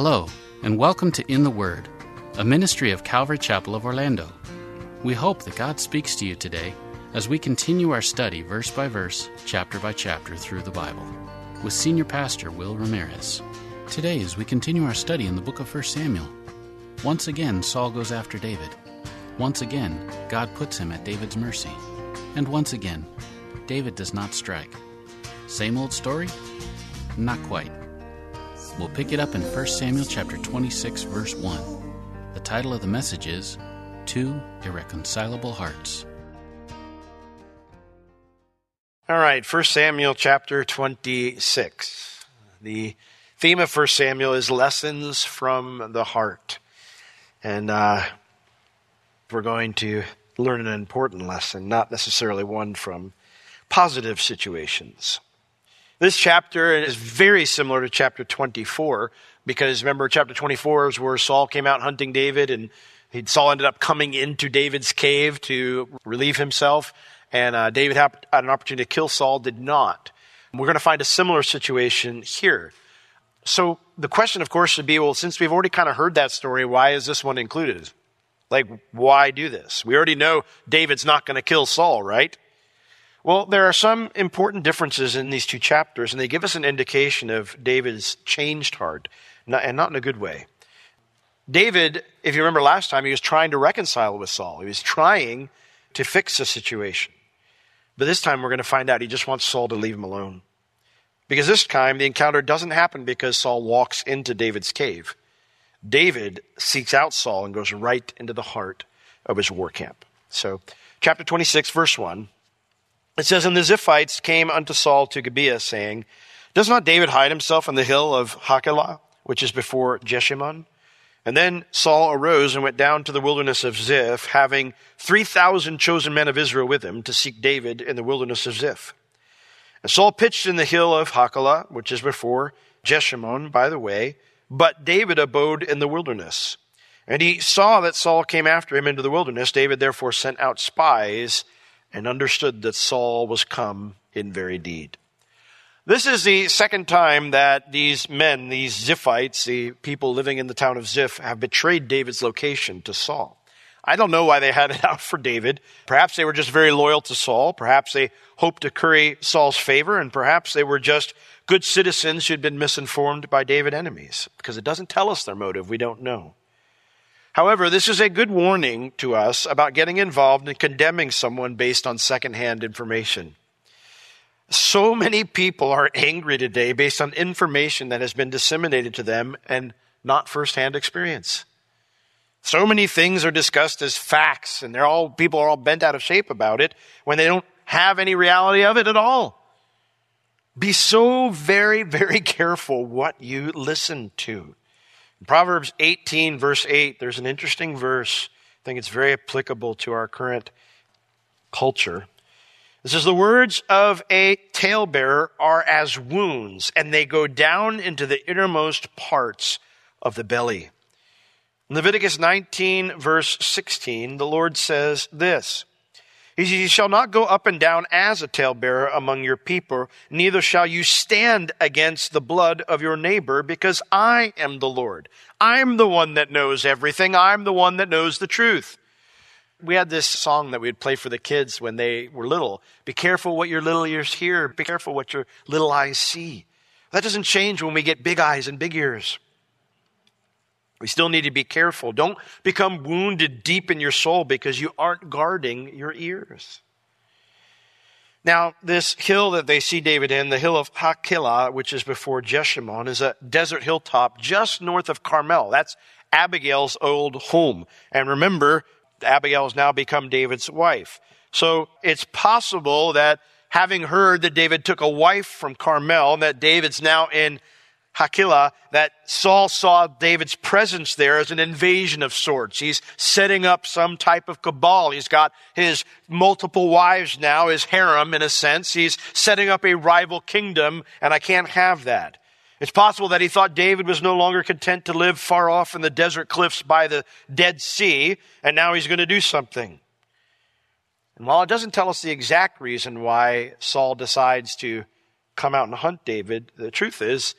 Hello, and welcome to In the Word, a ministry of Calvary Chapel of Orlando. We hope that God speaks to you today as we continue our study verse by verse, chapter by chapter through the Bible with Senior Pastor Will Ramirez. Today, as we continue our study in the book of 1 Samuel, once again Saul goes after David. Once again, God puts him at David's mercy. And once again, David does not strike. Same old story? Not quite. We'll pick it up in 1 Samuel chapter 26 verse 1. The title of the message is Two Irreconcilable Hearts. All right, 1 Samuel chapter 26. The theme of 1 Samuel is lessons from the heart. And uh, we're going to learn an important lesson, not necessarily one from positive situations. This chapter is very similar to chapter 24 because remember, chapter 24 is where Saul came out hunting David and he, Saul ended up coming into David's cave to relieve himself. And uh, David had an opportunity to kill Saul, did not. We're going to find a similar situation here. So the question, of course, should be well, since we've already kind of heard that story, why is this one included? Like, why do this? We already know David's not going to kill Saul, right? Well, there are some important differences in these two chapters, and they give us an indication of David's changed heart, and not in a good way. David, if you remember last time, he was trying to reconcile with Saul. He was trying to fix the situation. But this time we're going to find out he just wants Saul to leave him alone. Because this time the encounter doesn't happen because Saul walks into David's cave. David seeks out Saul and goes right into the heart of his war camp. So, chapter 26, verse 1. It says, And the Ziphites came unto Saul to Gibeah, saying, Does not David hide himself on the hill of Hachilah, which is before Jeshimon? And then Saul arose and went down to the wilderness of Ziph, having 3,000 chosen men of Israel with him to seek David in the wilderness of Ziph. And Saul pitched in the hill of Hachilah, which is before Jeshimon, by the way, but David abode in the wilderness. And he saw that Saul came after him into the wilderness. David therefore sent out spies and understood that Saul was come in very deed. This is the second time that these men, these Ziphites, the people living in the town of Ziph, have betrayed David's location to Saul. I don't know why they had it out for David. Perhaps they were just very loyal to Saul. Perhaps they hoped to curry Saul's favor, and perhaps they were just good citizens who'd been misinformed by David's enemies. Because it doesn't tell us their motive, we don't know. However, this is a good warning to us about getting involved in condemning someone based on secondhand information. So many people are angry today based on information that has been disseminated to them and not firsthand experience. So many things are discussed as facts and they're all, people are all bent out of shape about it when they don't have any reality of it at all. Be so very, very careful what you listen to. In Proverbs 18, verse 8, there's an interesting verse. I think it's very applicable to our current culture. It says, The words of a talebearer are as wounds, and they go down into the innermost parts of the belly. In Leviticus 19, verse 16, the Lord says this says, You shall not go up and down as a talebearer among your people, neither shall you stand against the blood of your neighbor, because I am the Lord. I'm the one that knows everything. I'm the one that knows the truth. We had this song that we'd play for the kids when they were little. Be careful what your little ears hear. Be careful what your little eyes see. That doesn't change when we get big eyes and big ears. We still need to be careful. Don't become wounded deep in your soul because you aren't guarding your ears. Now, this hill that they see David in, the hill of Hachilah, which is before Jeshimon, is a desert hilltop just north of Carmel. That's Abigail's old home. And remember, Abigail has now become David's wife. So it's possible that having heard that David took a wife from Carmel, that David's now in Hachilah, that Saul saw David's presence there as an invasion of sorts. He's setting up some type of cabal. He's got his multiple wives now, his harem in a sense. He's setting up a rival kingdom, and I can't have that. It's possible that he thought David was no longer content to live far off in the desert cliffs by the Dead Sea, and now he's going to do something. And while it doesn't tell us the exact reason why Saul decides to come out and hunt David, the truth is,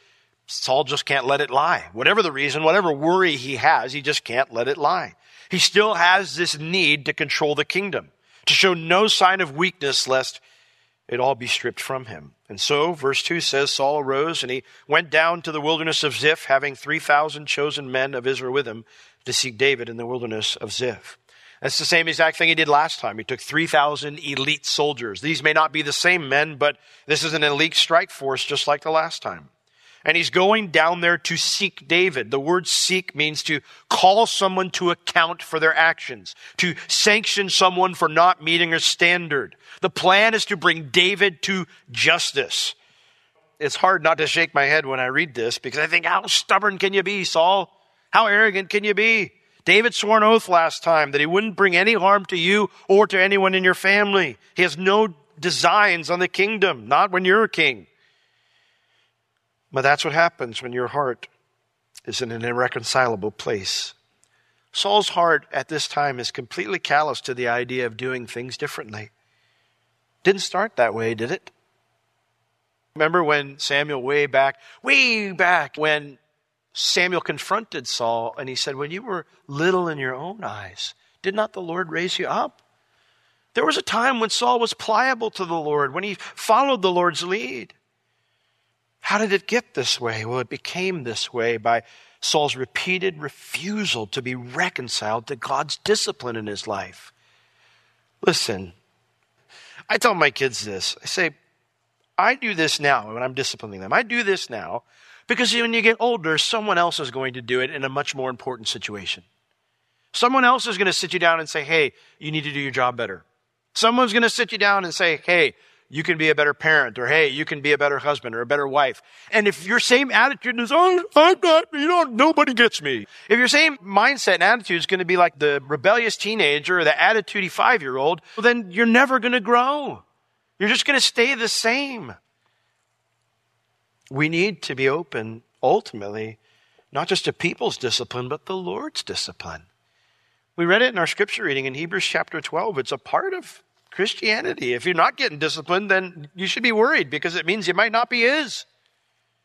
Saul just can't let it lie. Whatever the reason, whatever worry he has, he just can't let it lie. He still has this need to control the kingdom, to show no sign of weakness lest it all be stripped from him. And so, verse 2 says, Saul arose and he went down to the wilderness of Ziph, having 3,000 chosen men of Israel with him to seek David in the wilderness of Ziph. That's the same exact thing he did last time. He took 3,000 elite soldiers. These may not be the same men, but this is an elite strike force just like the last time. And he's going down there to seek David. The word seek means to call someone to account for their actions, to sanction someone for not meeting a standard. The plan is to bring David to justice. It's hard not to shake my head when I read this because I think, how stubborn can you be, Saul? How arrogant can you be? David swore an oath last time that he wouldn't bring any harm to you or to anyone in your family. He has no designs on the kingdom, not when you're a king. But that's what happens when your heart is in an irreconcilable place. Saul's heart at this time is completely callous to the idea of doing things differently. Didn't start that way, did it? Remember when Samuel, way back, way back, when Samuel confronted Saul and he said, When you were little in your own eyes, did not the Lord raise you up? There was a time when Saul was pliable to the Lord, when he followed the Lord's lead. How did it get this way? Well, it became this way by Saul's repeated refusal to be reconciled to God's discipline in his life. Listen, I tell my kids this. I say, I do this now when I'm disciplining them. I do this now because when you get older, someone else is going to do it in a much more important situation. Someone else is going to sit you down and say, hey, you need to do your job better. Someone's going to sit you down and say, hey, you can be a better parent, or hey, you can be a better husband or a better wife. And if your same attitude is, oh, I'm not, you know, nobody gets me. If your same mindset and attitude is going to be like the rebellious teenager or the attitudey five year old, well, then you're never going to grow. You're just going to stay the same. We need to be open, ultimately, not just to people's discipline, but the Lord's discipline. We read it in our scripture reading in Hebrews chapter 12. It's a part of Christianity. If you're not getting disciplined, then you should be worried because it means you might not be His.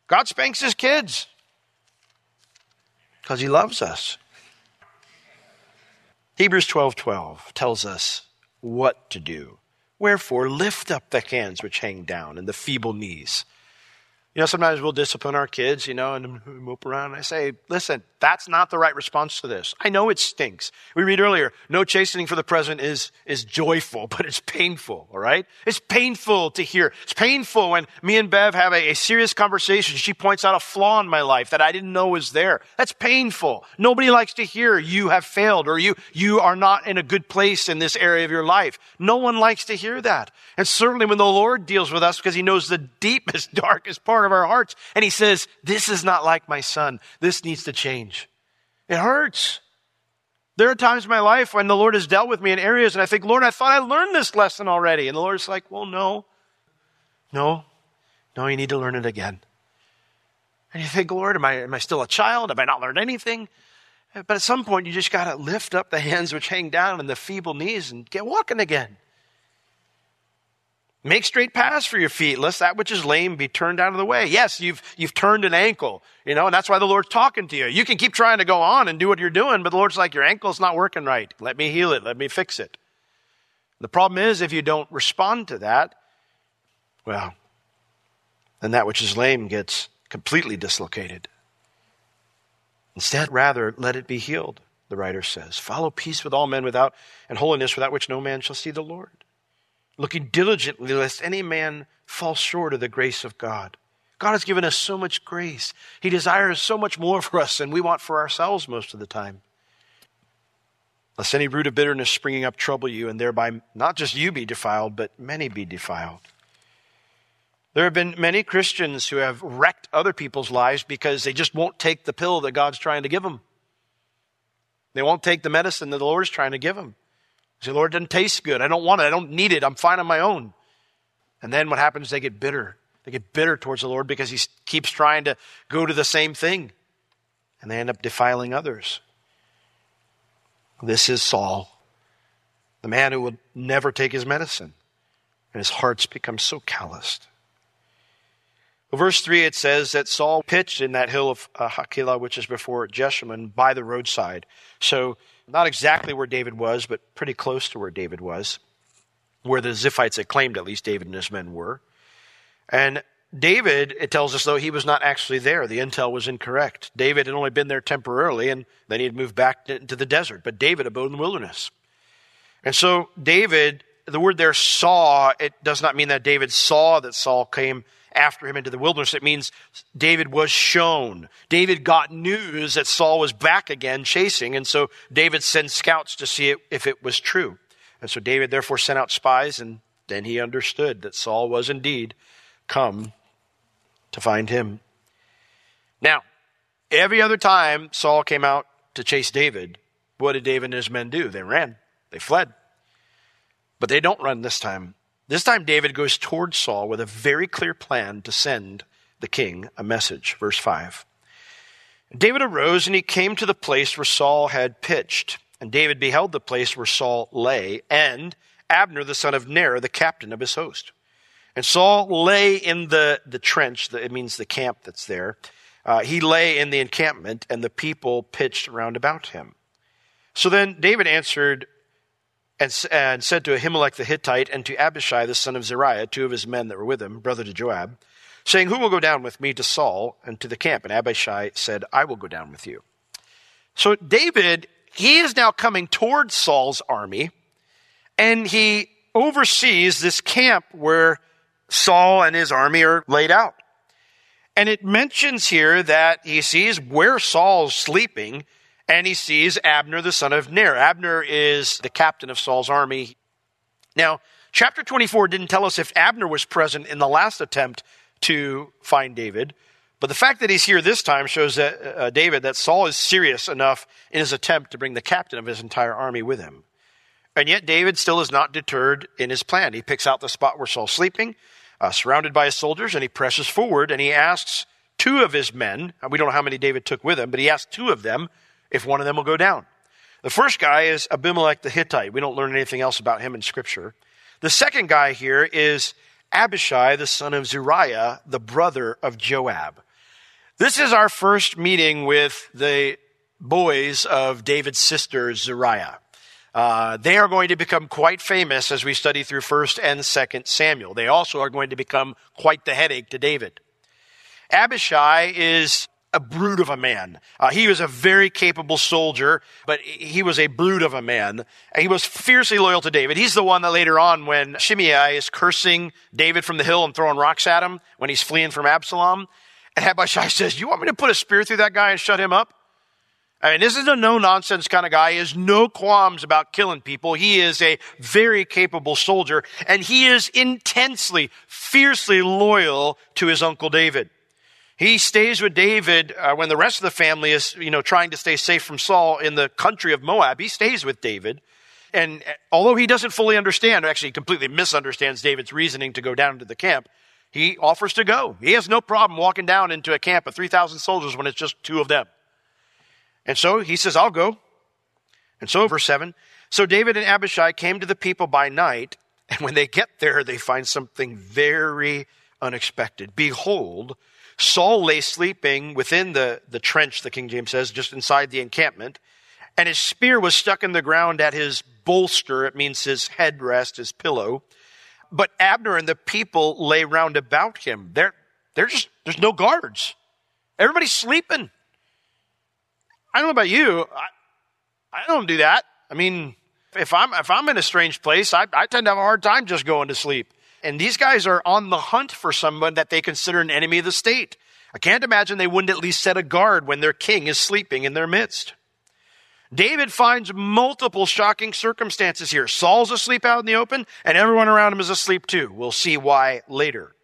God spanks His kids because He loves us. Hebrews 12 12 tells us what to do. Wherefore, lift up the hands which hang down and the feeble knees you know, sometimes we'll discipline our kids, you know, and mope around. And I say, listen, that's not the right response to this. I know it stinks. We read earlier, no chastening for the present is, is joyful, but it's painful, all right? It's painful to hear. It's painful when me and Bev have a, a serious conversation. She points out a flaw in my life that I didn't know was there. That's painful. Nobody likes to hear you have failed or you, you are not in a good place in this area of your life. No one likes to hear that. And certainly when the Lord deals with us because he knows the deepest, darkest part of our hearts. And he says, This is not like my son. This needs to change. It hurts. There are times in my life when the Lord has dealt with me in areas and I think, Lord, I thought I learned this lesson already. And the Lord's like, Well, no. No. No, you need to learn it again. And you think, Lord, am I, am I still a child? Have I not learned anything? But at some point, you just got to lift up the hands which hang down and the feeble knees and get walking again. Make straight paths for your feet, lest that which is lame be turned out of the way. Yes, you've, you've turned an ankle, you know, and that's why the Lord's talking to you. You can keep trying to go on and do what you're doing, but the Lord's like, your ankle's not working right. Let me heal it. Let me fix it. The problem is, if you don't respond to that, well, then that which is lame gets completely dislocated. Instead, rather, let it be healed, the writer says. Follow peace with all men without, and holiness without which no man shall see the Lord. Looking diligently lest any man fall short of the grace of God. God has given us so much grace. He desires so much more for us than we want for ourselves most of the time. Lest any root of bitterness springing up trouble you, and thereby not just you be defiled, but many be defiled. There have been many Christians who have wrecked other people's lives because they just won't take the pill that God's trying to give them. They won't take the medicine that the Lord is trying to give them. They say, Lord, doesn't taste good. I don't want it. I don't need it. I'm fine on my own. And then what happens? They get bitter. They get bitter towards the Lord because He keeps trying to go to the same thing. And they end up defiling others. This is Saul, the man who would never take his medicine. And his heart's become so calloused. Well, verse 3, it says that Saul pitched in that hill of uh, Hachilah, which is before Jeshimon, by the roadside. So, not exactly where David was, but pretty close to where David was, where the Ziphites had claimed at least David and his men were. And David, it tells us, though, he was not actually there. The intel was incorrect. David had only been there temporarily, and then he had moved back into the desert. But David abode in the wilderness. And so, David, the word there saw, it does not mean that David saw that Saul came after him into the wilderness. It means David was shown. David got news that Saul was back again chasing, and so David sent scouts to see if it was true. And so David therefore sent out spies, and then he understood that Saul was indeed come to find him. Now, every other time Saul came out to chase David, what did David and his men do? They ran, they fled. But they don't run this time. This time, David goes towards Saul with a very clear plan to send the king a message. Verse 5. David arose and he came to the place where Saul had pitched. And David beheld the place where Saul lay, and Abner the son of Ner, the captain of his host. And Saul lay in the, the trench, it means the camp that's there. Uh, he lay in the encampment, and the people pitched round about him. So then David answered and, and said to Ahimelech the Hittite and to Abishai the son of Zeruiah, two of his men that were with him, brother to Joab, saying, Who will go down with me to Saul and to the camp? And Abishai said, I will go down with you. So David, he is now coming towards Saul's army, and he oversees this camp where Saul and his army are laid out. And it mentions here that he sees where Saul's sleeping and he sees Abner, the son of Ner. Abner is the captain of Saul's army. Now, chapter 24 didn't tell us if Abner was present in the last attempt to find David, but the fact that he's here this time shows that uh, David that Saul is serious enough in his attempt to bring the captain of his entire army with him. And yet David still is not deterred in his plan. He picks out the spot where Saul's sleeping, uh, surrounded by his soldiers, and he presses forward and he asks two of his men, we don't know how many David took with him, but he asks two of them if one of them will go down. The first guy is Abimelech the Hittite. We don't learn anything else about him in Scripture. The second guy here is Abishai, the son of Zeruiah, the brother of Joab. This is our first meeting with the boys of David's sister Zeruiah. Uh, they are going to become quite famous as we study through 1st and 2nd Samuel. They also are going to become quite the headache to David. Abishai is a brute of a man. Uh, he was a very capable soldier, but he was a brute of a man. He was fiercely loyal to David. He's the one that later on, when Shimei is cursing David from the hill and throwing rocks at him when he's fleeing from Absalom, and Abishai says, You want me to put a spear through that guy and shut him up? I mean, this is a no nonsense kind of guy. He has no qualms about killing people. He is a very capable soldier, and he is intensely, fiercely loyal to his uncle David. He stays with David uh, when the rest of the family is, you know, trying to stay safe from Saul in the country of Moab. He stays with David. And uh, although he doesn't fully understand, actually completely misunderstands David's reasoning to go down to the camp, he offers to go. He has no problem walking down into a camp of 3,000 soldiers when it's just two of them. And so he says, I'll go. And so, verse 7 So David and Abishai came to the people by night, and when they get there, they find something very unexpected. Behold, Saul lay sleeping within the, the trench, the King James says, just inside the encampment, and his spear was stuck in the ground at his bolster. It means his headrest, his pillow. But Abner and the people lay round about him. They're, they're just, there's no guards. Everybody's sleeping. I don't know about you. I, I don't do that. I mean, If I'm, if I'm in a strange place, I, I tend to have a hard time just going to sleep. And these guys are on the hunt for someone that they consider an enemy of the state. I can't imagine they wouldn't at least set a guard when their king is sleeping in their midst. David finds multiple shocking circumstances here. Saul's asleep out in the open, and everyone around him is asleep too. We'll see why later.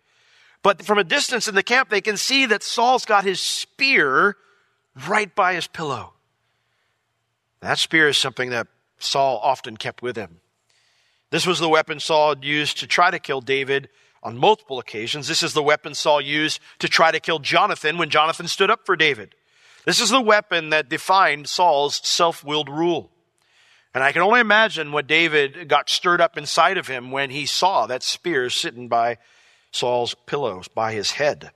But from a distance in the camp, they can see that Saul's got his spear right by his pillow. That spear is something that Saul often kept with him. This was the weapon Saul used to try to kill David on multiple occasions. This is the weapon Saul used to try to kill Jonathan when Jonathan stood up for David. This is the weapon that defined Saul's self willed rule. And I can only imagine what David got stirred up inside of him when he saw that spear sitting by Saul's pillows, by his head.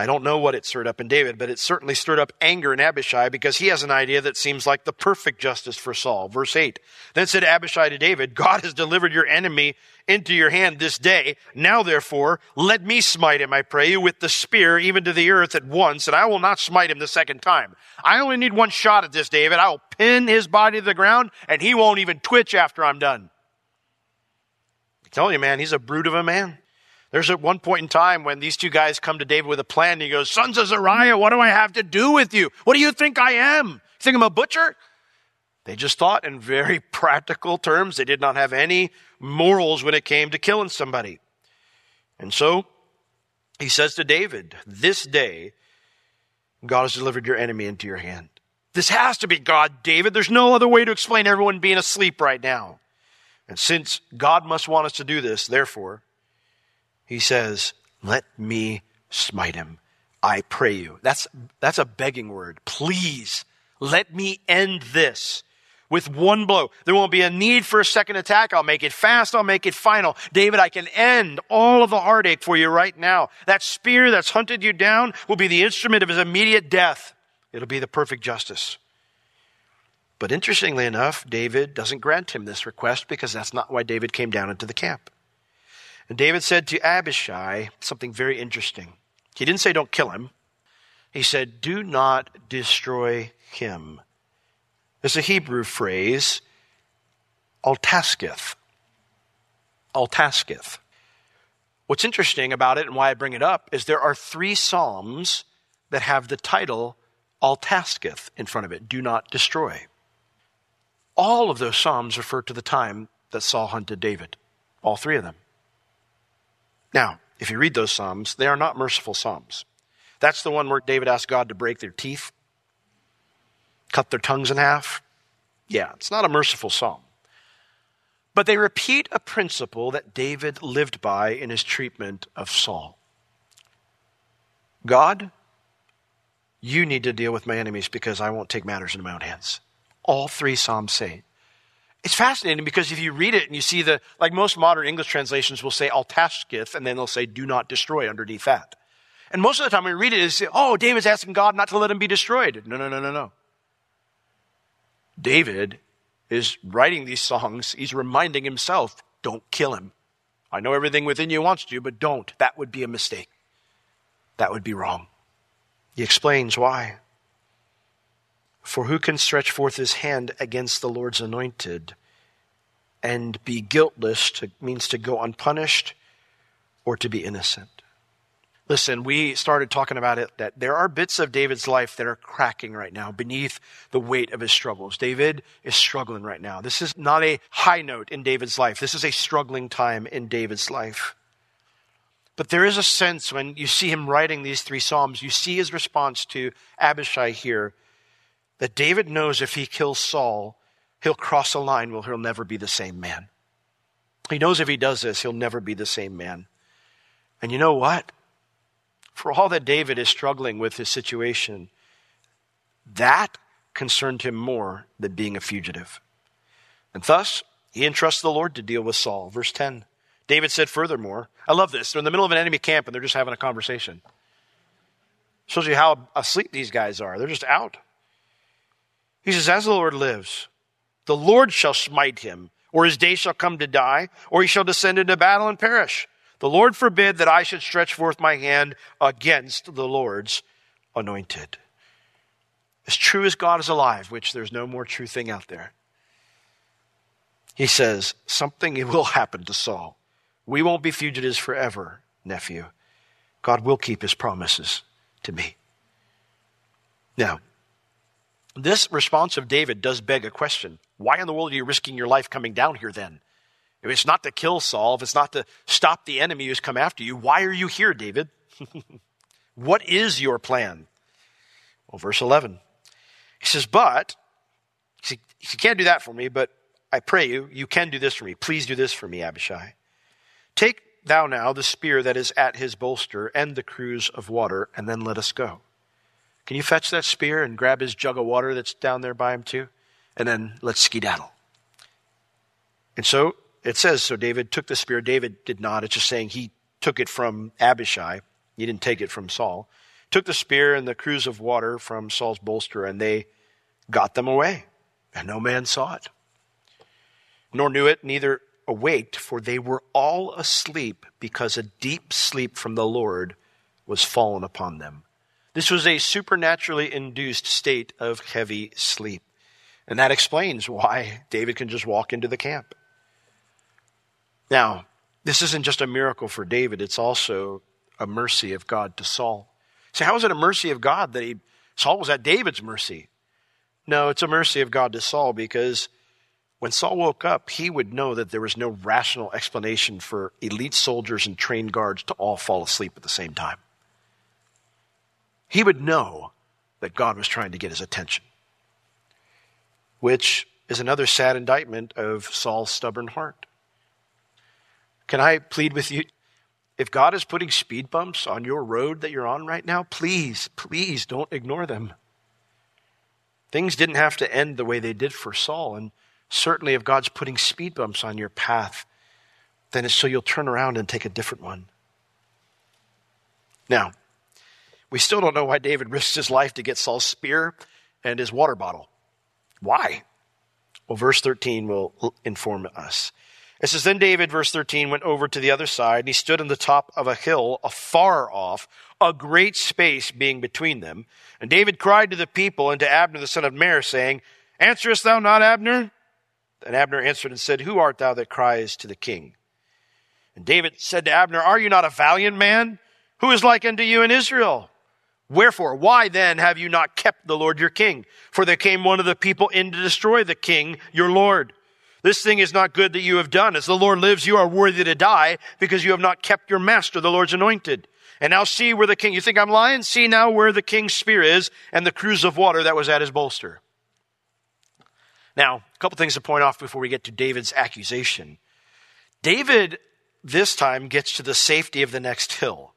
I don't know what it stirred up in David, but it certainly stirred up anger in Abishai because he has an idea that seems like the perfect justice for Saul. Verse 8. Then said Abishai to David, God has delivered your enemy into your hand this day. Now therefore, let me smite him, I pray you, with the spear even to the earth at once, and I will not smite him the second time. I only need one shot at this, David. I will pin his body to the ground, and he won't even twitch after I'm done. I tell you, man, he's a brute of a man. There's at one point in time when these two guys come to David with a plan. And he goes, Sons of Zeruiah, what do I have to do with you? What do you think I am? You think I'm a butcher? They just thought in very practical terms. They did not have any morals when it came to killing somebody. And so he says to David, This day God has delivered your enemy into your hand. This has to be God, David. There's no other way to explain everyone being asleep right now. And since God must want us to do this, therefore, he says, Let me smite him. I pray you. That's, that's a begging word. Please let me end this with one blow. There won't be a need for a second attack. I'll make it fast. I'll make it final. David, I can end all of the heartache for you right now. That spear that's hunted you down will be the instrument of his immediate death. It'll be the perfect justice. But interestingly enough, David doesn't grant him this request because that's not why David came down into the camp. And David said to Abishai something very interesting. He didn't say, Don't kill him. He said, Do not destroy him. There's a Hebrew phrase, altasketh. Altasketh. What's interesting about it and why I bring it up is there are three Psalms that have the title altasketh in front of it do not destroy. All of those Psalms refer to the time that Saul hunted David. All three of them. Now, if you read those Psalms, they are not merciful Psalms. That's the one where David asked God to break their teeth, cut their tongues in half. Yeah, it's not a merciful Psalm. But they repeat a principle that David lived by in his treatment of Saul God, you need to deal with my enemies because I won't take matters into my own hands. All three Psalms say it's fascinating because if you read it and you see the, like most modern English translations will say altashkith, and then they'll say do not destroy underneath that. And most of the time when we read it, it's, oh, David's asking God not to let him be destroyed. No, no, no, no, no. David is writing these songs. He's reminding himself, don't kill him. I know everything within you wants to, but don't. That would be a mistake. That would be wrong. He explains why. For who can stretch forth his hand against the Lord's anointed and be guiltless to, means to go unpunished or to be innocent? Listen, we started talking about it that there are bits of David's life that are cracking right now beneath the weight of his struggles. David is struggling right now. This is not a high note in David's life. This is a struggling time in David's life. But there is a sense when you see him writing these three Psalms, you see his response to Abishai here that David knows if he kills Saul, he'll cross a line where he'll never be the same man. He knows if he does this, he'll never be the same man. And you know what? For all that David is struggling with his situation, that concerned him more than being a fugitive. And thus, he entrusts the Lord to deal with Saul. Verse 10. David said, furthermore, I love this. They're in the middle of an enemy camp and they're just having a conversation. Shows you how asleep these guys are. They're just out. He says, As the Lord lives, the Lord shall smite him, or his day shall come to die, or he shall descend into battle and perish. The Lord forbid that I should stretch forth my hand against the Lord's anointed. As true as God is alive, which there's no more true thing out there, he says, Something will happen to Saul. We won't be fugitives forever, nephew. God will keep his promises to me. Now, this response of David does beg a question. Why in the world are you risking your life coming down here then? If it's not to kill Saul, if it's not to stop the enemy who's come after you, why are you here, David? what is your plan? Well, verse 11. He says, But, he you can't do that for me, but I pray you, you can do this for me. Please do this for me, Abishai. Take thou now the spear that is at his bolster and the cruse of water, and then let us go. Can you fetch that spear and grab his jug of water that's down there by him too? And then let's skedaddle. And so it says, so David took the spear. David did not. It's just saying he took it from Abishai. He didn't take it from Saul. Took the spear and the cruse of water from Saul's bolster, and they got them away. And no man saw it nor knew it, neither awaked, for they were all asleep, because a deep sleep from the Lord was fallen upon them. This was a supernaturally induced state of heavy sleep. And that explains why David can just walk into the camp. Now, this isn't just a miracle for David, it's also a mercy of God to Saul. So, how is it a mercy of God that he, Saul was at David's mercy? No, it's a mercy of God to Saul because when Saul woke up, he would know that there was no rational explanation for elite soldiers and trained guards to all fall asleep at the same time. He would know that God was trying to get his attention, which is another sad indictment of Saul's stubborn heart. Can I plead with you? If God is putting speed bumps on your road that you're on right now, please, please don't ignore them. Things didn't have to end the way they did for Saul. And Certainly, if God's putting speed bumps on your path, then it's so you'll turn around and take a different one. Now, we still don't know why David risked his life to get Saul's spear and his water bottle. Why? Well, verse 13 will inform us. It says, Then David, verse 13, went over to the other side, and he stood on the top of a hill afar off, a great space being between them. And David cried to the people and to Abner the son of Ner, saying, Answerest thou not, Abner? And Abner answered and said, Who art thou that criest to the king? And David said to Abner, Are you not a valiant man? Who is like unto you in Israel? Wherefore, why then have you not kept the Lord your king? For there came one of the people in to destroy the king, your Lord. This thing is not good that you have done. As the Lord lives, you are worthy to die because you have not kept your master, the Lord's anointed. And now see where the king, you think I'm lying? See now where the king's spear is and the cruse of water that was at his bolster. Now, a couple things to point off before we get to David's accusation. David, this time, gets to the safety of the next hill.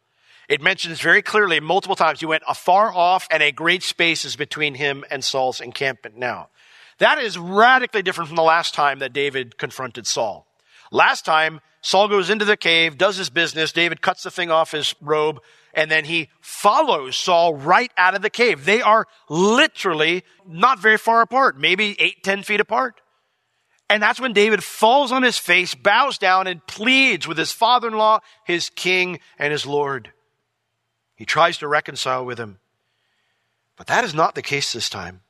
It mentions very clearly multiple times he went afar off and a great space is between him and Saul's encampment now. That is radically different from the last time that David confronted Saul. Last time, Saul goes into the cave, does his business, David cuts the thing off his robe, and then he follows Saul right out of the cave. They are literally not very far apart, maybe eight, ten feet apart. And that's when David falls on his face, bows down, and pleads with his father in law, his king, and his Lord. He tries to reconcile with him. But that is not the case this time.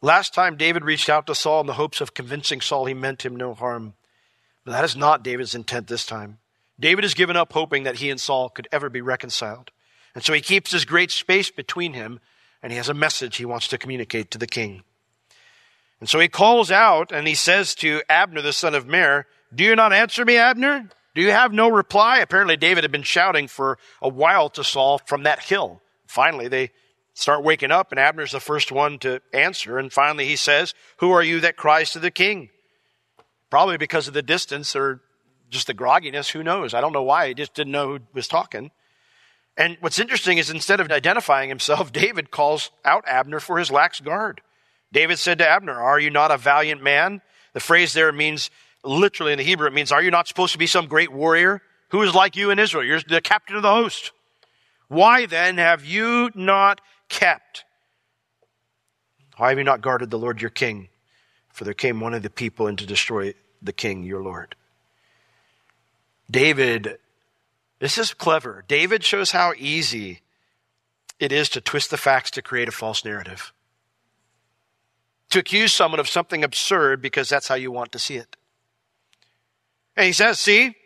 Last time David reached out to Saul in the hopes of convincing Saul he meant him no harm. But that is not David's intent this time. David has given up hoping that he and Saul could ever be reconciled. And so he keeps this great space between him, and he has a message he wants to communicate to the king. And so he calls out and he says to Abner, the son of Ner, Do you not answer me, Abner? Do you have no reply? Apparently, David had been shouting for a while to Saul from that hill. Finally, they start waking up, and Abner's the first one to answer. And finally, he says, Who are you that cries to the king? Probably because of the distance or just the grogginess, who knows? I don't know why. He just didn't know who was talking. And what's interesting is instead of identifying himself, David calls out Abner for his lax guard. David said to Abner, Are you not a valiant man? The phrase there means, literally in the Hebrew, it means, Are you not supposed to be some great warrior? Who is like you in Israel? You're the captain of the host. Why then have you not kept? Why have you not guarded the Lord your king? For there came one of the people in to destroy the king, your Lord. David, this is clever. David shows how easy it is to twist the facts to create a false narrative. to accuse someone of something absurd because that's how you want to see it. And he says, see,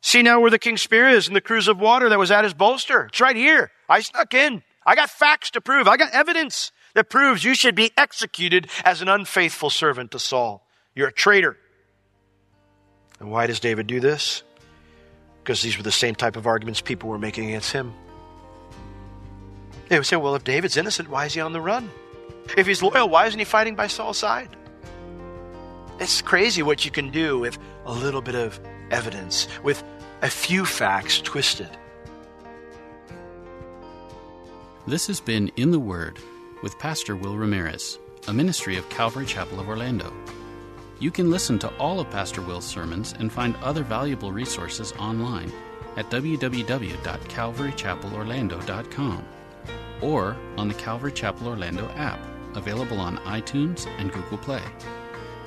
see now where the king's spear is and the cruse of water that was at his bolster. It's right here. I snuck in. I got facts to prove. I got evidence that proves you should be executed as an unfaithful servant to Saul. You're a traitor. And why does David do this? Because these were the same type of arguments people were making against him. They would say, well, if David's innocent, why is he on the run? If he's loyal, why isn't he fighting by Saul's side? It's crazy what you can do with a little bit of evidence, with a few facts twisted. This has been In the Word with Pastor Will Ramirez, a ministry of Calvary Chapel of Orlando. You can listen to all of Pastor Will's sermons and find other valuable resources online at www.calvarychapelorlando.com or on the Calvary Chapel Orlando app, available on iTunes and Google Play.